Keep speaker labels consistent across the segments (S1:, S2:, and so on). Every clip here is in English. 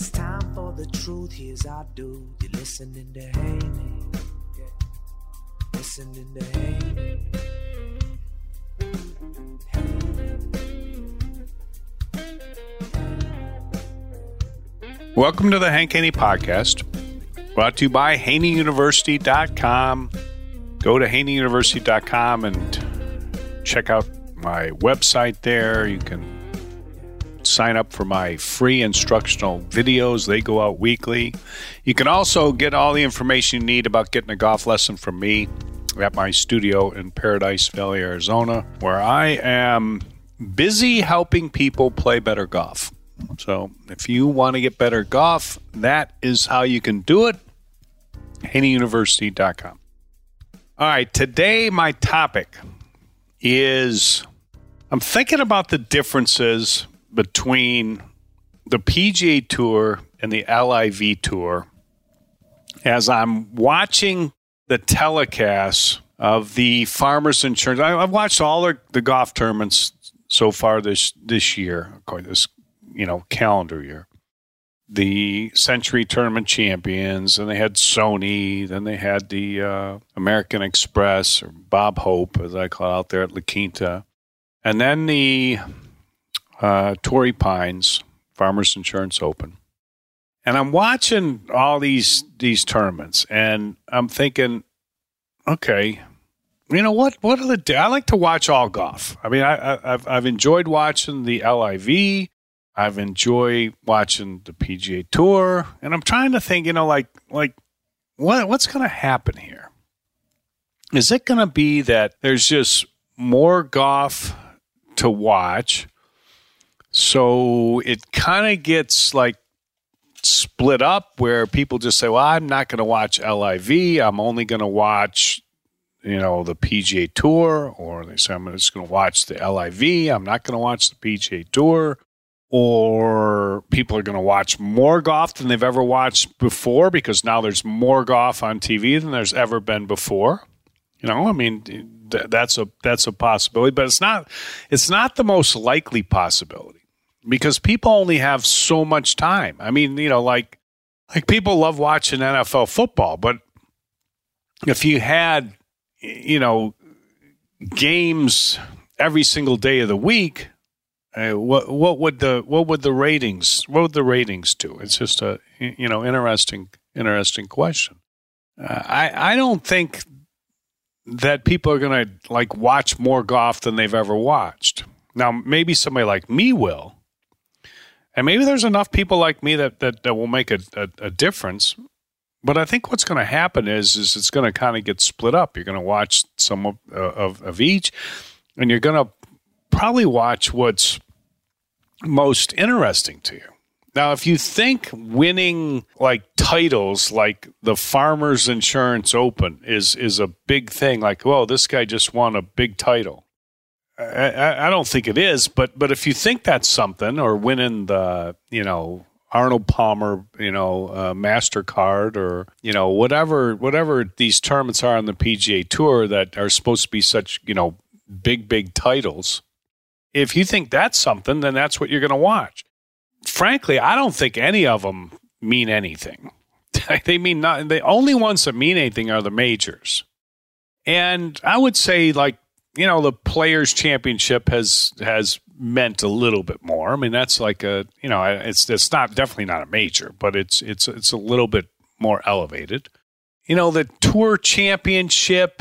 S1: It's time for the truth. Here's our dude. You're listening to Haney. Yeah. Listening to Haney.
S2: Welcome to the Hank Haney Podcast, brought to you by HaneyUniversity.com. Go to HaneyUniversity.com and check out my website there. You can sign up for my free instructional videos, they go out weekly. You can also get all the information you need about getting a golf lesson from me at my studio in Paradise Valley, Arizona, where I am busy helping people play better golf. So if you want to get better golf, that is how you can do it. HaneyUniversity.com. All right, today my topic is I'm thinking about the differences between the PGA Tour and the LIV Tour as I'm watching the telecasts of the Farmers Insurance. I, have watched all the, the golf tournaments so far this this year, this you know calendar year. The Sentry Tournament Champions, and they had Sony. Then they had the uh, American Express or Bob Hope, as I call it out there at La Quinta, and then the uh, Torrey Pines Farmers Insurance Open, and I'm watching all these these tournaments, and I'm thinking, okay, you know what? What are the? I like to watch all golf. I mean, I, have I've enjoyed watching the LIV. I've enjoyed watching the PGA Tour, and I'm trying to think, you know, like like what what's going to happen here? Is it going to be that there's just more golf to watch? So it kind of gets like split up where people just say, well, I'm not going to watch LIV. I'm only going to watch, you know, the PGA Tour. Or they say, I'm just going to watch the LIV. I'm not going to watch the PGA Tour. Or people are going to watch more golf than they've ever watched before because now there's more golf on TV than there's ever been before. You know, I mean, that's a that's a possibility, but it's not it's not the most likely possibility because people only have so much time. I mean, you know, like like people love watching NFL football, but if you had you know games every single day of the week, uh, what what would the what would the ratings what would the ratings do? It's just a you know interesting interesting question. Uh, I I don't think that people are going to like watch more golf than they've ever watched. Now, maybe somebody like me will, and maybe there's enough people like me that that, that will make a, a, a difference. But I think what's going to happen is is it's going to kind of get split up. You're going to watch some of, uh, of, of each, and you're going to probably watch what's most interesting to you. Now, if you think winning like titles like the Farmers Insurance Open is is a big thing, like, well, this guy just won a big title. I, I, don't think it is, but but if you think that's something, or winning the you know Arnold Palmer, you know uh, Mastercard, or you know whatever whatever these tournaments are on the PGA Tour that are supposed to be such you know big big titles. If you think that's something, then that's what you're going to watch. frankly, I don't think any of them mean anything. they mean not. The only ones that mean anything are the majors, and I would say like you know the Players Championship has has meant a little bit more. I mean that's like a you know it's it's not definitely not a major, but it's it's it's a little bit more elevated. You know the Tour Championship,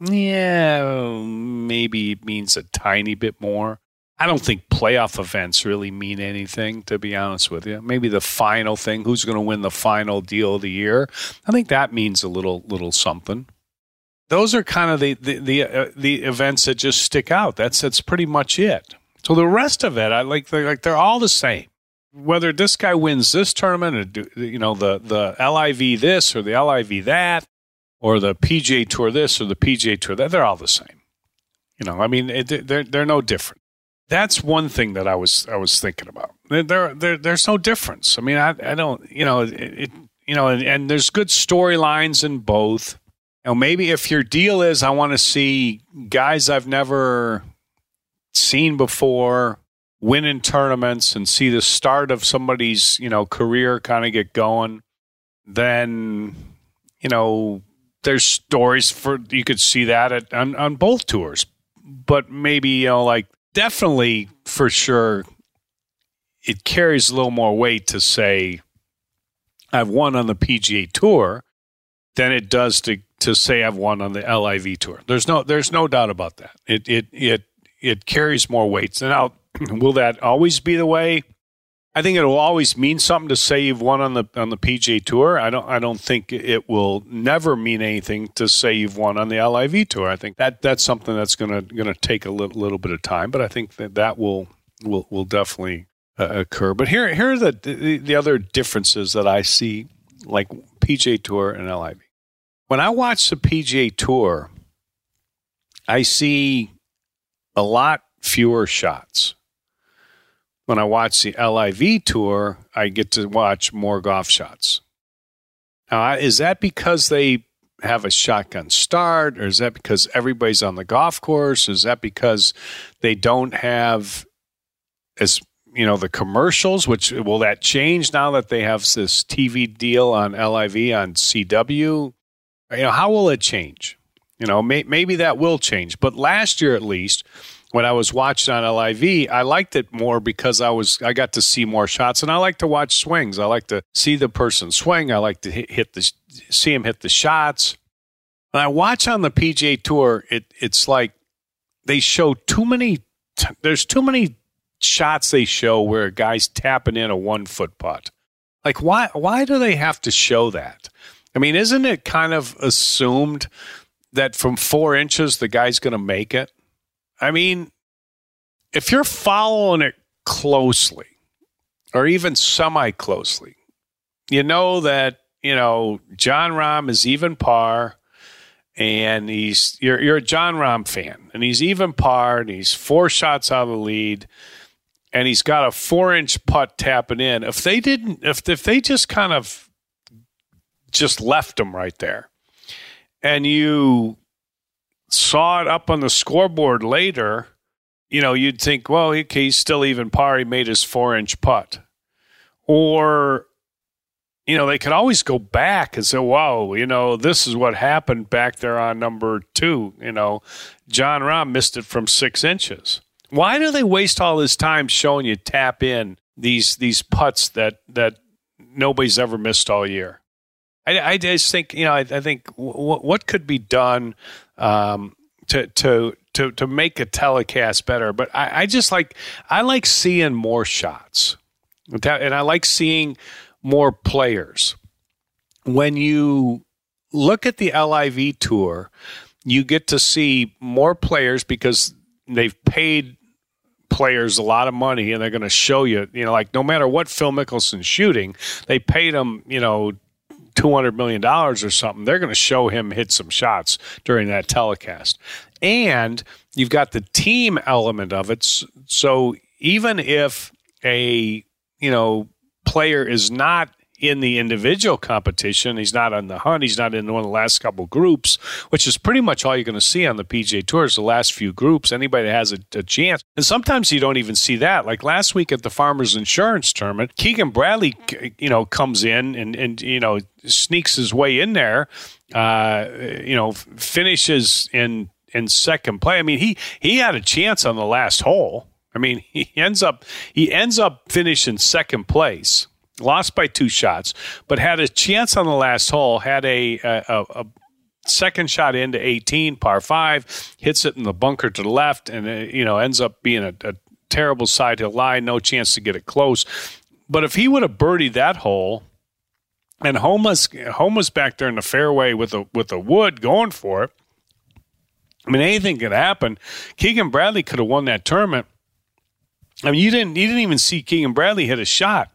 S2: yeah, maybe means a tiny bit more. I don't think playoff events really mean anything, to be honest with you. Maybe the final thing, who's going to win the final deal of the year? I think that means a little little something. Those are kind of the the the, uh, the events that just stick out. That's that's pretty much it. So the rest of it, I like they're like they're all the same. Whether this guy wins this tournament or do, you know the the LIV this or the LIV that or the PGA Tour this or the PGA Tour that, they're all the same. You know, I mean, it, they're they're no different that's one thing that I was I was thinking about. There, there there's no difference. I mean, I, I don't, you know, it, it you know, and, and there's good storylines in both. You know, maybe if your deal is I want to see guys I've never seen before win in tournaments and see the start of somebody's you know career kind of get going, then you know there's stories for you could see that at, on on both tours. But maybe you know like definitely for sure it carries a little more weight to say I've won on the PGA Tour than it does to to say I've won on the LIV Tour. There's no there's no doubt about that. It it it it carries more weight. Now, will that always be the way? I think it will always mean something to say you've won on the on the PGA Tour. I don't I don't think it will never mean anything to say you've won on the LIV Tour. I think that that's something that's going to going to take a little, little bit of time, but I think that that will will will definitely uh, occur. But here here are the, the the other differences that I see, like PGA Tour and LIV. When I watch the PGA Tour, I see a lot fewer shots when I watch the LIV tour, I get to watch more golf shots. Now, is that because they have a shotgun start, or is that because everybody's on the golf course? Is that because they don't have as you know the commercials? Which will that change now that they have this TV deal on LIV on CW? You know, how will it change? You know, may, maybe that will change. But last year, at least, when I was watching on LIV, I liked it more because I was I got to see more shots, and I like to watch swings. I like to see the person swing. I like to hit, hit the see him hit the shots. When I watch on the PGA Tour, it it's like they show too many. There's too many shots they show where a guy's tapping in a one foot putt. Like why why do they have to show that? I mean, isn't it kind of assumed that from four inches the guy's going to make it? I mean, if you're following it closely or even semi closely, you know that, you know, Jon Rahm is even par and he's you're you're a Jon Rahm fan and he's even par and he's four shots out of the lead and he's got a four inch putt tapping in. If they didn't if if they just kind of just left them right there and you saw it up on the scoreboard later, you know, you'd think, well, okay, he's still even par. He made his four inch putt. Or, you know, they could always go back and say, wow, you know, this is what happened back there on number two. You know, Jon Rahm missed it from six inches. Why do they waste all this time showing you tap in these these putts that that nobody's ever missed all year? I, I just think you know I, I think w- what could be done um, to to to to make a telecast better. But I, I just like I like seeing more shots, and I like seeing more players. When you look at the LIV tour, you get to see more players because they've paid players a lot of money and they're going to show you, you know, like no matter what Phil Mickelson's shooting, they paid him, you know, $200 million or something, they're going to show him hit some shots during that telecast. And you've got the team element of it. So even if a, you know, player is not in the individual competition. He's not on the hunt. He's not in one of the last couple groups, which is pretty much all you're going to see on the PGA Tour is the last few groups. Anybody that has a, a chance. And sometimes you don't even see that. Like last week at the Farmers Insurance Tournament, Keegan Bradley, you know, comes in and, and you know, sneaks his way in there, uh, you know, finishes in in second play. I mean, he he had a chance on the last hole. I mean, he ends up he ends up finishing second place, lost by two shots, but had a chance on the last hole. Had a a, a second shot into 18, par five, hits it in the bunker to the left, and it, uh, you know ends up being a, a terrible side hill lie, no chance to get it close. But if he would have birdied that hole, and Homa's Homa's back there in the fairway with a with a wood going for it. I mean, anything could happen. Keegan Bradley could have won that tournament. I mean, you didn't you didn't even see Keegan Bradley hit a shot.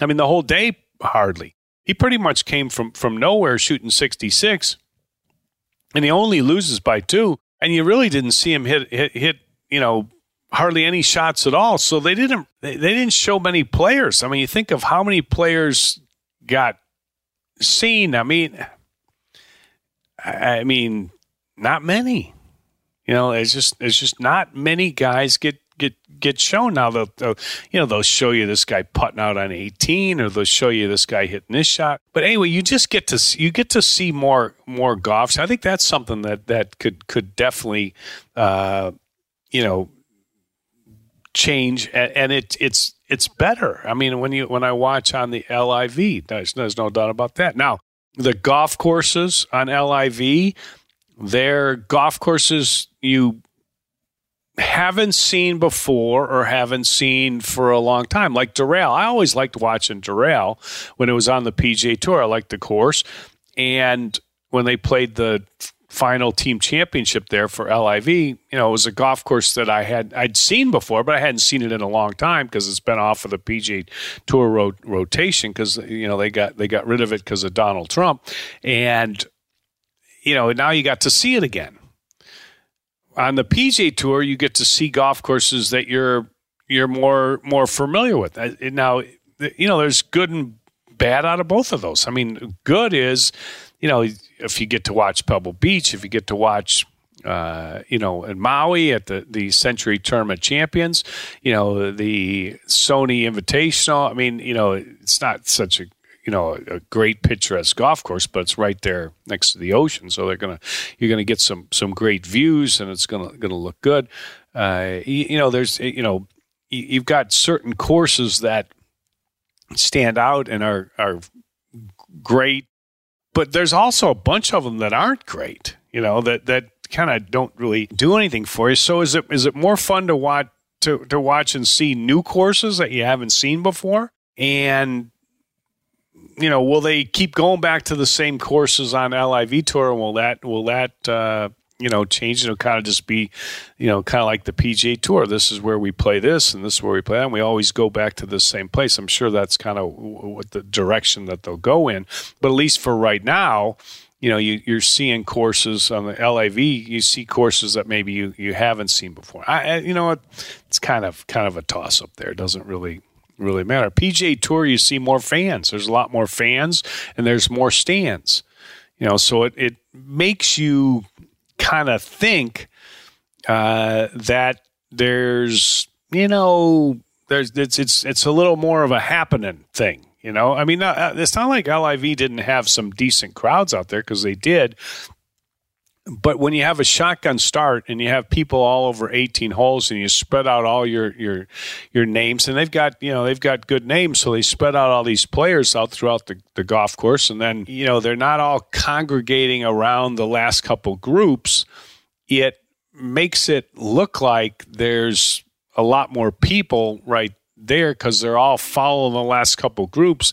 S2: I mean, the whole day hardly. He pretty much came from from nowhere shooting 66, and he only loses by two. And you really didn't see him hit hit, hit you know hardly any shots at all. So they didn't they, they didn't show many players. I mean, you think of how many players got seen. I mean, I mean, not many. You know, it's just it's just not many guys get get shown now. They'll, they'll, you know they'll show you this guy putting out on 18, or they'll show you this guy hitting this shot. But anyway, you just get to you get to see more more golf. So I think that's something that that could could definitely uh, you know change, and, and it it's it's better. I mean, when you when I watch on the LIV, there's, there's no doubt about that. Now the golf courses on LIV, they're golf courses you haven't seen before or haven't seen for a long time. Like Doral, I always liked watching Doral when it was on the PGA Tour. I liked the course, and when they played the final team championship there for LIV, you know, it was a golf course that I had I'd seen before, but I hadn't seen it in a long time because it's been off of the PGA Tour ro- rotation because you know they got they got rid of it because of Donald Trump, and you know now you got to see it again on the PGA Tour, you get to see golf courses that you're you're more more familiar with. Uh, now, you know, there's good and bad out of both of those. I mean, good is, you know, if you get to watch Pebble Beach, if you get to watch uh, you know, in Maui at the, the Sentry Tournament Champions, you know, the Sony Invitational. I mean, you know, it's not such a you know a, a, great picturesque golf course, but it's right there next to the ocean, so they're gonna you're gonna get some some great views, and it's gonna gonna look good. Uh, you, you, know, there's you know you've got certain courses that stand out and are are great, but there's also a bunch of them that aren't great. You know that that kind of don't really do anything for you. So is it is it more fun to watch to to watch and see new courses that you haven't seen before? And you know, will they keep going back to the same courses on LIV tour? And will that will that uh, you know change? It'll kind of just be, you know, kind of like the PGA Tour. This is where we play this, and this is where we play that. And we always go back to the same place. I'm sure that's kind of what the direction that they'll go in. But at least for right now, you know, you, are seeing courses on the LIV. You see courses that maybe you, you haven't seen before. I, you know, it's kind of kind of a toss up there. It doesn't really really matter. PGA Tour, you see more fans. There's a lot more fans, and there's more stands. You know, so it it makes you kind of think uh, that there's you know there's it's it's it's a little more of a happening thing. You know, I mean, uh, it's not like LIV didn't have some decent crowds out there because they did, but when you have a shotgun start and you have people all over 18 holes and you spread out all your your your names and they've got you know they've got good names so they spread out all these players out throughout the, the golf course and then you know they're not all congregating around the last couple groups it makes it look like there's a lot more people right there because they're all following the last couple groups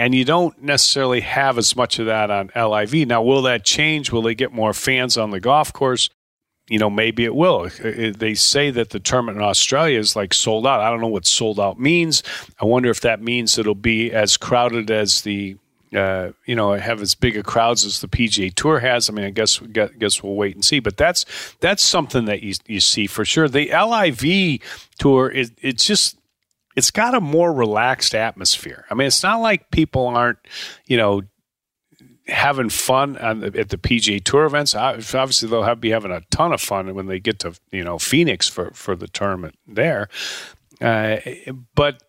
S2: and you don't necessarily have as much of that on LIV. Now, will that change? Will they get more fans on the golf course? You know, maybe it will. They say that the tournament in Australia is like sold out. I don't know what sold out means. I wonder if that means it'll be as crowded as the uh, you know, have as big a crowds as the PGA Tour has. I mean, I guess guess we'll wait and see. But that's that's something that you you see for sure. The LIV Tour is it's just it's got a more relaxed atmosphere. I mean, it's not like people aren't, you know, having fun the, at the PGA Tour events. Obviously, they'll have, be having a ton of fun when they get to you know Phoenix for for the tournament there. Uh, but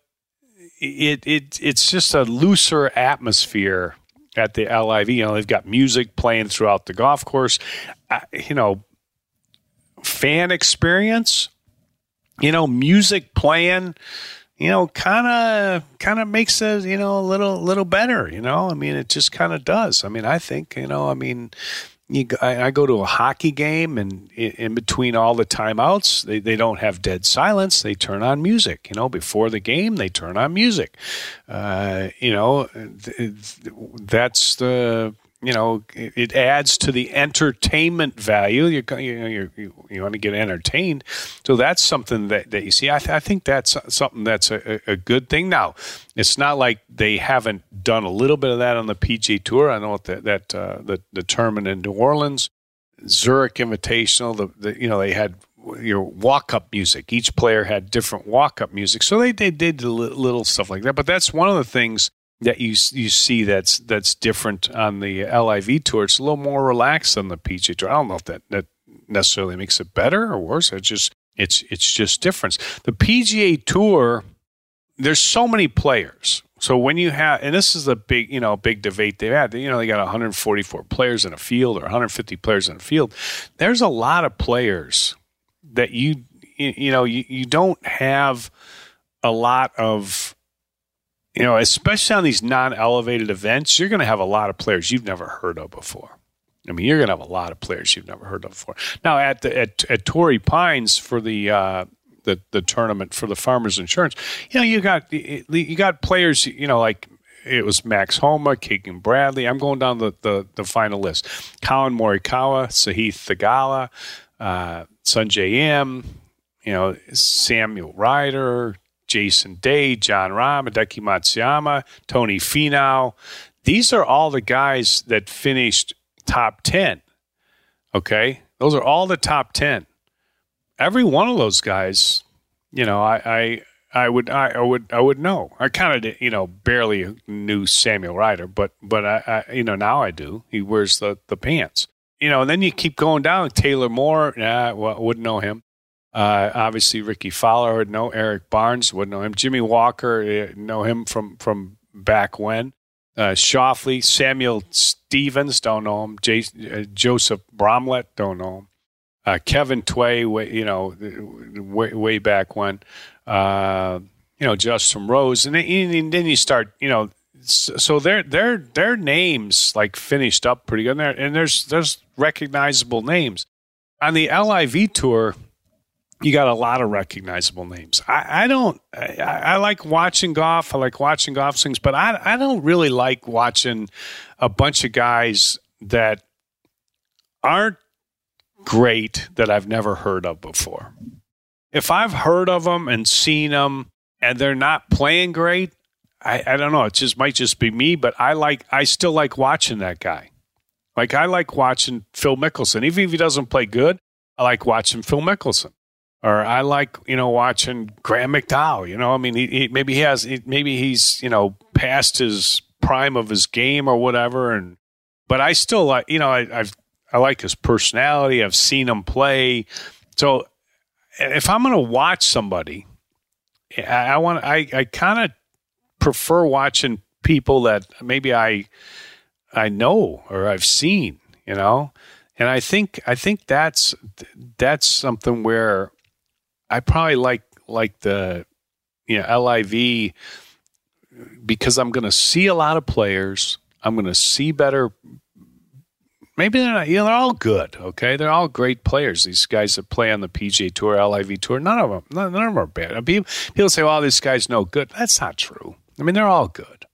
S2: it it it's just a looser atmosphere at the LIV. You know, they've got music playing throughout the golf course. Uh, you know, fan experience. You know, music playing you know, kind of kind of makes it, you know, a little little better. You know, I mean, it just kind of does. I mean, I think, you know, I mean, you, I, I, go to a hockey game, and in, in, between all the timeouts, they, they don't have dead silence. They turn on music. You know, before the game, they turn on music. Uh, you know, that's the you know, it adds to the entertainment value. You you you, you want to get entertained, so that's something that, that you see. I, th- I think that's something that's a, a, good thing. Now, it's not like they haven't done a little bit of that on the PG Tour. I know that that uh, the the tournament in New Orleans, Zurich Invitational. The, the you know they had your walk up music. Each player had different walk up music, so they they did little stuff like that. But that's one of the things that you you see that's that's different on the LIV tour. It's a little more relaxed than the PGA tour. I don't know if that that necessarily makes it better or worse. It's just it's it's just difference. The PGA tour, there's so many players. So when you have, and this is a big, you know, big debate they've had. You know, they got 144 players in a field or 150 players in a field. There's a lot of players that you, you know, you, you don't have a lot of you know, especially on these non-elevated events, you're going to have a lot of players you've never heard of before. I mean, you're going to have a lot of players you've never heard of before. Now, at the at, at Torrey Pines for the uh, the the tournament for the Farmers Insurance, you know, you got you got players, you know, like it was Max Homa, Keegan Bradley. I'm going down the, the, the final list. Collin Morikawa, Sahith Theegala, uh, Sungjae Im, you know, Samuel Ryder, Jason Day, Jon Rahm, Hideki Matsuyama, Tony Finau. These are all the guys that finished top 10. Okay? Those are all the top 10. Every one of those guys, you know, I, I I would I, I, would I would know. I kind of you know barely knew Samuel Ryder, but but I, I, you know now I do. He wears the the pants. You know, and then you keep going down. Taylor Moore, yeah, well, wouldn't know him. Uh, obviously, Rickie Fowler would know. Erik Barnes would know him. Jimmy Walker uh, know him from from back when. Uh, Schauffele, Samuel Stevens don't know him. Uh, Joseph Bramlett don't know him. Uh, Kevin Tway, way, you know, way, way back when. Uh, you know, Justin Rose, and then, and then you start, you know, so their their their names like finished up pretty good, and, there, and there's there's recognizable names on the LIV tour you got a lot of recognizable names. I, I don't. I, I, like watching golf. I like watching golf swings, but I I don't really like watching a bunch of guys that aren't great that I've never heard of before. If I've heard of them and seen them and they're not playing great, I, I don't know. It just might just be me, but I like. I still like watching that guy. Like I like watching Phil Mickelson, even if he doesn't play good. I like watching Phil Mickelson or I like you know watching Graham McDowell. You know, I mean, he, he maybe he has he, maybe he's you know past his prime of his game or whatever, and but I still like you know I, I've I like his personality. I've seen him play, so if I'm going to watch somebody, I, I want I I kind of prefer watching people that maybe I I know or I've seen. You know. And I think I think that's that's something where I probably like like the you know LIV because I'm going to see a lot of players. I'm going to see better. Maybe they're not. You know, they're all good. Okay, they're all great players. These guys that play on the PGA Tour, LIV Tour, none of them, none, of them are bad. People, people say, "Well, this guy's no good." That's not true. I mean, they're all good.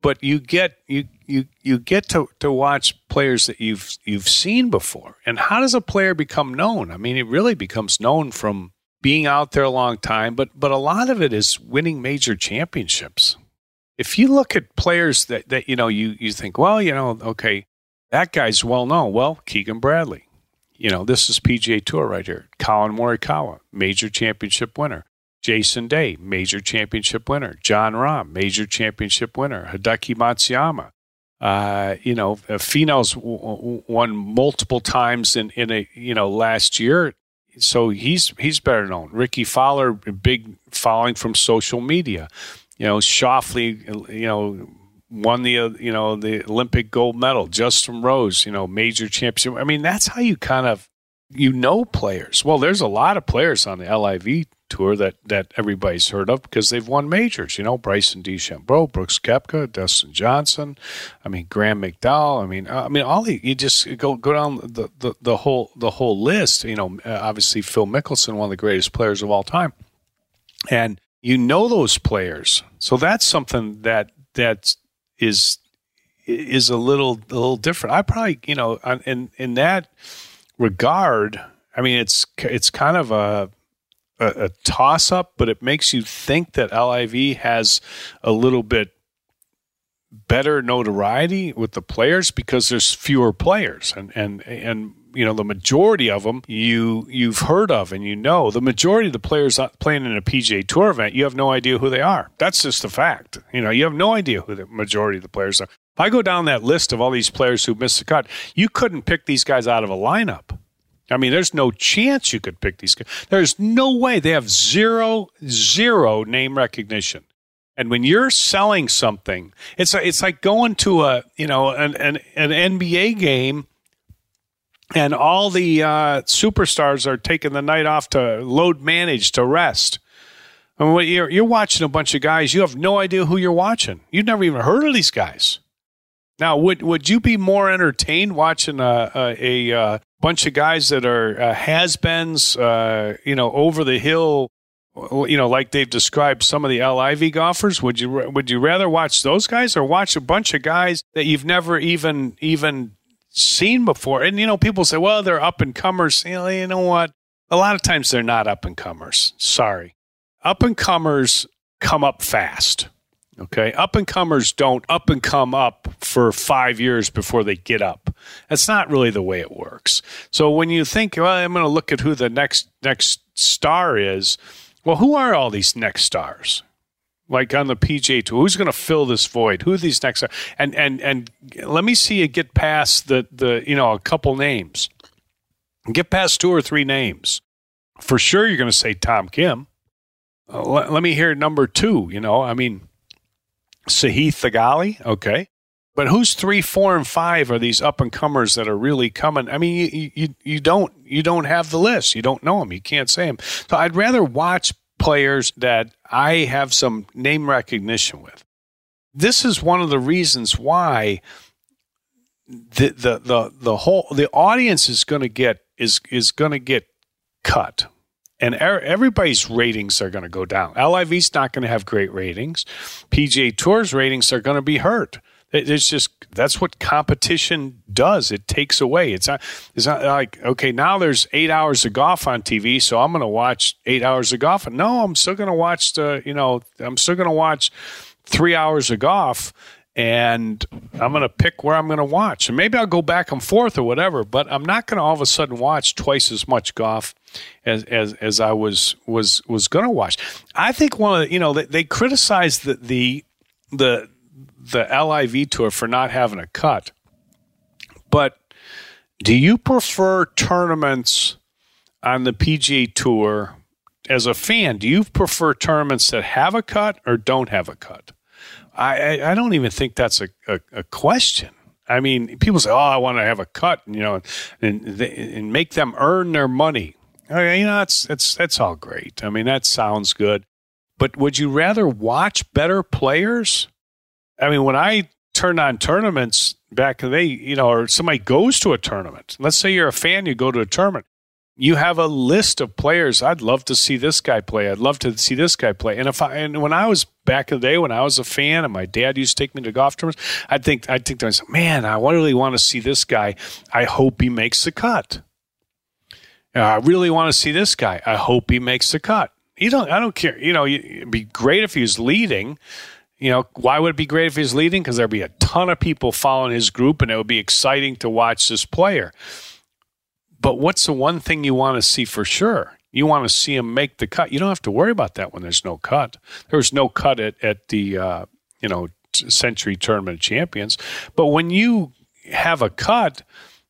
S2: But you get you you you get to, to watch players that you've you've seen before. And how does a player become known? I mean, it really becomes known from being out there a long time, but but a lot of it is winning major championships. If you look at players that, that you know you you think, well, you know, okay, that guy's well known. Well, Keegan Bradley. You know, this is PGA Tour right here. Collin Morikawa, major championship winner. Jason Day, major championship winner. Jon Rahm, major championship winner. Hideki Matsuyama. Uh, you know, Finau's won multiple times in, in a you know last year, so he's he's better known. Rickie Fowler, big following from social media. You know, Schauffele, you know, won the you know the Olympic gold medal. Justin Rose, you know, major championship. I mean, that's how you kind of you know players. Well, there's a lot of players on the LIV tour that that everybody's heard of because they've won majors. You know, Bryson DeChambeau, Brooks Koepka, Dustin Johnson. I mean, Graham McDowell. I mean, uh, I mean, all you just go go down the, the the whole the whole list. You know, uh, obviously Phil Mickelson, one of the greatest players of all time, and you know those players. So that's something that that is is a little a little different. I probably you know in in that regard, I mean it's it's kind of a a, a toss up, but it makes you think that LIV has a little bit better notoriety with the players because there's fewer players. And and and you know the majority of them you you've heard of and you know. The majority of the players playing in a PGA Tour event you have no idea who they are. That's just a fact. You know you have no idea who the majority of the players are. If I go down that list of all these players who missed the cut. You couldn't pick these guys out of a lineup I mean, there's no chance you could pick these guys. There's no way. They have zero, zero name recognition. And when you're selling something, it's it's like going to a you know an an, an NBA game, and all the uh, superstars are taking the night off to load manage to rest. I mean, you're you're watching a bunch of guys. You have no idea who you're watching. You've never even heard of these guys. Now, would would you be more entertained watching a a, a, uh, bunch of guys that are uh, has-beens, uh, you know, over the hill, you know, like they've described some of the LIV golfers? Would you would you rather watch those guys or watch a bunch of guys that you've never even even seen before? And you know, people say, well, they're up and comers. You know, you know what? A lot of times they're not up and comers. Sorry, up and comers come up fast. Okay. Up and comers don't up and come up for five years before they get up. That's not really the way it works. So when you think, well, I'm going to look at who the next next star is, well, who are all these next stars? Like on the PGA Tour, who's going to fill this void? Who these next? are? And and and let me see you get past the the you know a couple names, get past two or three names. For sure, you're going to say Tom Kim. Uh, let, let me hear number two. You know, I mean, Sahith Theegala, okay. But who's three, four, and five are these up and comers that are really coming? I mean, you, you you don't you don't have the list. You don't know them. You can't say them. So I'd rather watch players that I have some name recognition with. This is one of the reasons why the the the, the whole the audience is going to get is is going to get cut and er, everybody's ratings are going to go down. LIV's not going to have great ratings. PGA Tour's ratings are going to be hurt. It's just that's what competition does. It takes away. It's not. It's not like okay, now there's eight hours of golf on TV, so I'm going to watch eight hours of golf. No, I'm still going to watch the. You know, I'm still going to watch three hours of golf and I'm going to pick where I'm going to watch. And maybe I'll go back and forth or whatever, but I'm not going to all of a sudden watch twice as much golf as as, as I was was was going to watch. I think one of the, you know they, they criticized the the the the LIV tour for not having a cut. But do you prefer tournaments on the PGA Tour as a fan? Do you prefer tournaments that have a cut or don't have a cut? I, I don't even think that's a, a, a, question. I mean, people say, "Oh, I want to have a cut," you know, and, and make them earn their money. Oh, okay, you know, that's that's that's all great. I mean, that sounds good. But would you rather watch better players? I mean, when I turn on tournaments back in the day, you know, or somebody goes to a tournament. Let's say you're a fan, you go to a tournament you have a list of players. I'd love to see this guy play. I'd love to see this guy play. And if I and when I was back in the day when I was a fan and my dad used to take me to golf tournaments, I'd think I'd think to myself, man, I really want to see this guy. I hope he makes the cut. Uh, I really want to see this guy. I hope he makes the cut. You don't. I don't care. You know, it'd be great if he was leading. You know, why would it be great if he's leading? Because there'd be a ton of people following his group, and it would be exciting to watch this player. But what's the one thing you want to see for sure? You want to see him make the cut. You don't have to worry about that when there's no cut. There was no cut at, at the, uh, you know, Sentry Tournament Champions. But when you have a cut,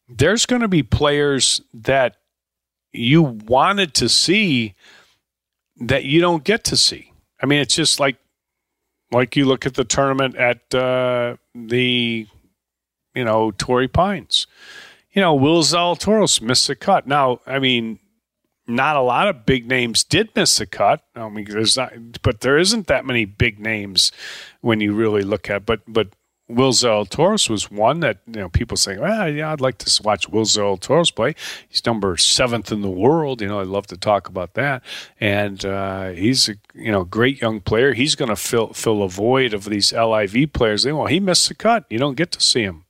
S2: there's going to be players that you wanted to see that you don't get to see. I mean, it's just like like you look at the tournament at uh, the you know Torrey Pines. You know, Will Zalatoris missed the cut. Now, I mean, not a lot of big names did miss the cut. I mean, there's not, but there isn't that many big names when you really look at. But but Will Zalatoris was one that you know people say, well, yeah, I'd like to watch Will Zalatoris play. He's number seventh in the world. You know, I'd love to talk about that. And uh, he's a you know great young player. He's going to fill fill a void of these LIV players. They well, he missed the cut. You don't get to see him.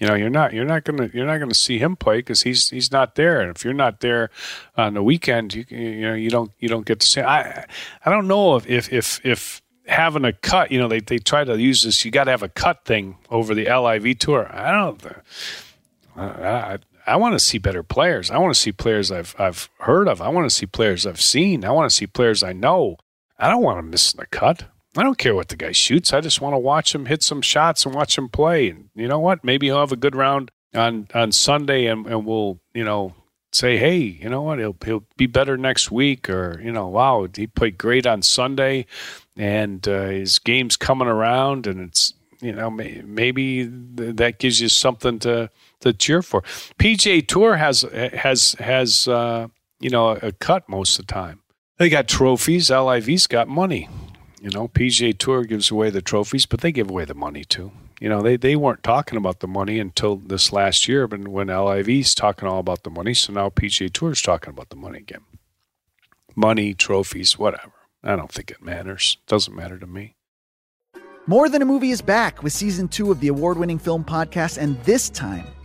S2: You know, you're not you're not gonna you're not gonna see him play because he's he's not there. And if you're not there on the weekend, you you know you don't you don't get to see. I I don't know if if if, if having a cut, you know, they, they try to use this, you got to have a cut thing over the LIV tour. I don't, uh, I, I, I want to see better players. I want to see players I've, I've heard of. I want to see players I've seen. I want to see players I know. I don't want to miss the cut. I don't care what the guy shoots. I just want to watch him hit some shots and watch him play. And you know what? Maybe he'll have a good round on, on Sunday and, and we'll, you know, say, hey, you know what, he'll he'll be better next week, or you know, wow, he played great on Sunday and uh, his game's coming around, and it's you know maybe that gives you something to to cheer for. PGA Tour has has has uh, you know a cut most of the time. They got trophies. LIV's got money. You know, PGA Tour gives away the trophies, but they give away the money too. You know, they, they weren't talking about the money until this last year, but when LIV's talking all about the money, so now PGA Tour is talking about the money again. Money, trophies, whatever. I don't think it matters. Doesn't matter to me.
S3: More Than a Movie is back with season two of the award winning film podcast, and this time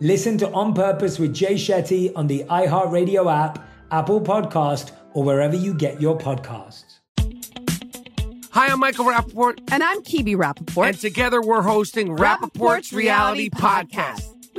S4: Listen to On Purpose with Jay Shetty on the iHeartRadio app, Apple Podcast, or wherever you get your podcasts.
S5: Hi, I'm Michael Rapaport.
S6: And I'm Kibi Rapaport.
S5: And together we're hosting Rapaport's, Rapaport's Reality, Reality Podcast. Podcast.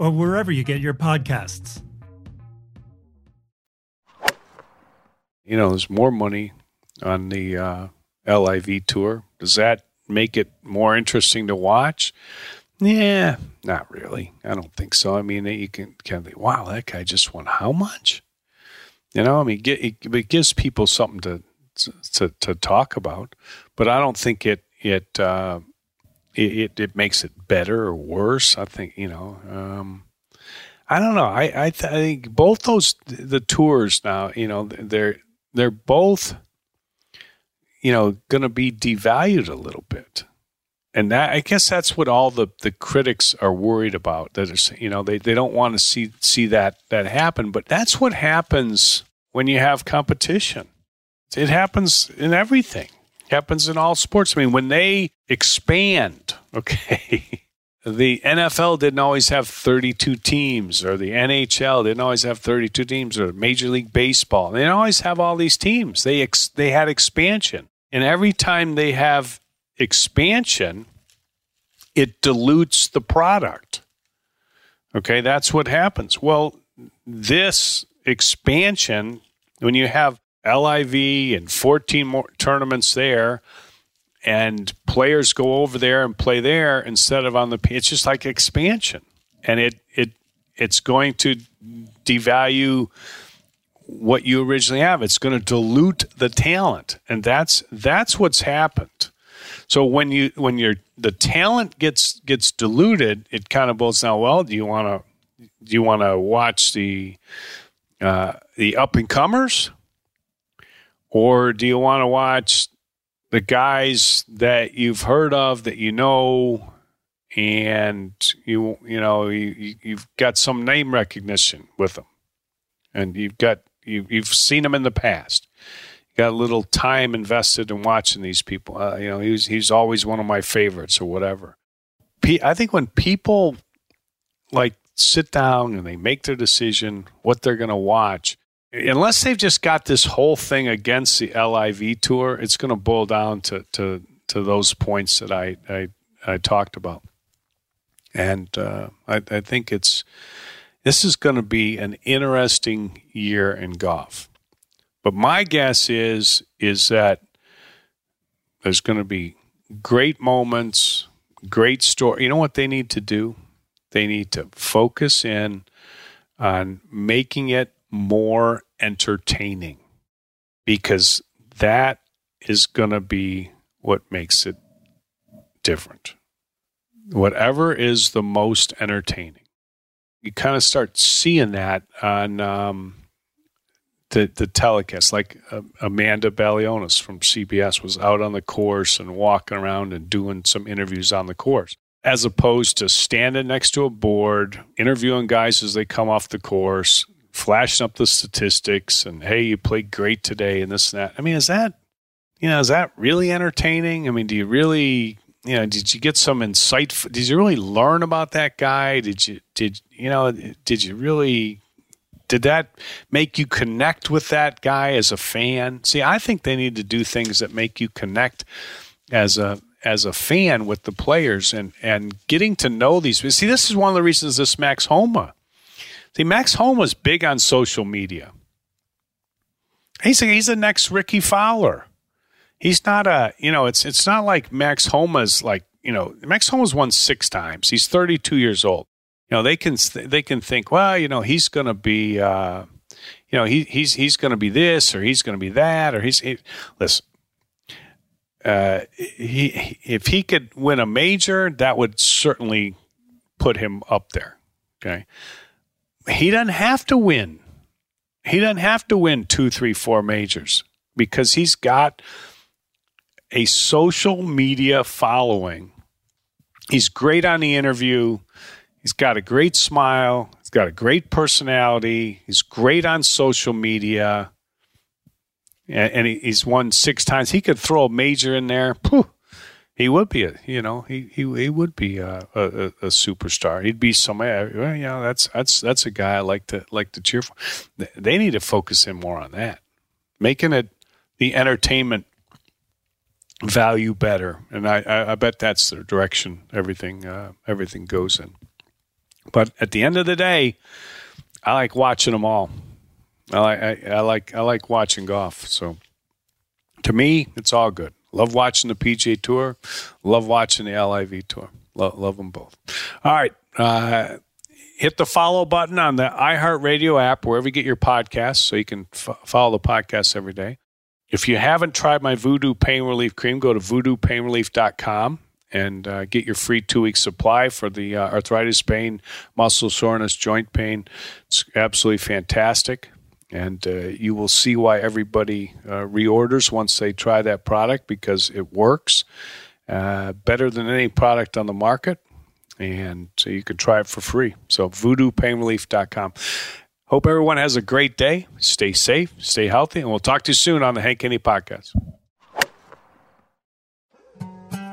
S7: or wherever you get your podcasts.
S2: You know, there's more money on the uh, LIV tour. Does that make it more interesting to watch? Yeah, not really. I don't think so. I mean, you can kind of think, wow, that guy just won how much? You know, I mean, it, gives people something to, to to talk about, but I don't think it it uh, it, it makes it better or worse. I think you know. Um, I don't know. I I, th- I think both those the tours now. You know, they're they're both you know going to be devalued a little bit and that I guess that's what all the, the critics are worried about. That are, you know they, they don't want to see see that that happen, but that's what happens when you have competition. It happens in everything. Happens in all sports. I mean, when they expand, okay, the NFL didn't always have 32 teams, or the NHL didn't always have 32 teams, or Major League Baseball. They didn't always have all these teams. They ex- they had expansion, and every time they have expansion, it dilutes the product. Okay, that's what happens. Well, this expansion, when you have LIV and 14 more tournaments there, and players go over there and play there instead of on the it's just like expansion. And it it it's going to devalue what you originally have. It's going to dilute the talent and that's that's what's happened. So when you when your the talent gets gets diluted, it kind of boils down. Well, do you want to do you want to watch the uh, the up and comers, or do you want to watch the guys that you've heard of that you know, and you you know you, you've got some name recognition with them, and you've got you, you've seen them in the past got a little time invested in watching these people. Uh, you know, he's he's always one of my favorites or whatever. I think when people like sit down and they make their decision what they're going to watch, unless they've just got this whole thing against the LIV tour, it's going to boil down to to to those points that I I, I talked about. And uh, I, I think it's this is going to be an interesting year in golf. But my guess is is that there's going to be great moments, great story. You know what they need to do? They need to focus in on making it more entertaining because that is going to be what makes it different. Whatever is the most entertaining. You kind of start seeing that on um, the, the telecast, like uh, Amanda Balionis from CBS was out on the course and walking around and doing some interviews on the course, as opposed to standing next to a board, interviewing guys as they come off the course, flashing up the statistics and, hey, you played great today and this and that. I mean, is that, you know, is that really entertaining? I mean, do you really, you know, did you get some insight? Did you really learn about that guy? Did you, did, you know, did you really did that make you connect with that guy as a fan? See, I think they need to do things that make you connect as a as a fan with the players and and getting to know these. See, this is one of the reasons this Max Homa. See, Max Homa's big on social media. He's a, he's the next Rickie Fowler. he's not a you know it's it's not like Max Homa's like you know Max Homa's won six times. He's 32 years old. You know they can they can think well you know he's going to be uh, you know he he's he's going to be this or he's going to be that or he's he, listen. Uh, he if he could win a major, that would certainly put him up there. Okay, he doesn't have to win. He doesn't have to win two, three, four majors because he's got a social media following. He's great on the interview. He's got a great smile. He's got a great personality. He's great on social media. And he's won six times. He could throw a major in there. He would be a, you know, he he, he would be a, a, a superstar. He'd be somebody. Well, know, that's that's that's a guy I like to like to cheer for. They need to focus in more on that, making it the entertainment value better, and I, I, I bet that's the direction everything uh, everything goes in. But at the end of the day, I like watching them all. I I, I like I like watching golf. So to me, it's all good. Love watching the PGA Tour. Love watching the LIV Tour. Love, love them both. All right. Uh, hit the follow button on the iHeartRadio app, wherever you get your podcasts, so you can f- follow the podcast every day. If you haven't tried my Voodoo Pain Relief Cream, go to voodoopainrelief.com and uh, get your free two week supply for the uh, arthritis pain, muscle soreness, joint pain. It's absolutely fantastic. And uh, you will see why everybody uh, reorders once they try that product because it works uh, better than any product on the market. And so you can try it for free. So voodoopainrelief.com. Hope everyone has a great day. Stay safe, stay healthy, and we'll talk to you soon on the Hank Haney podcast.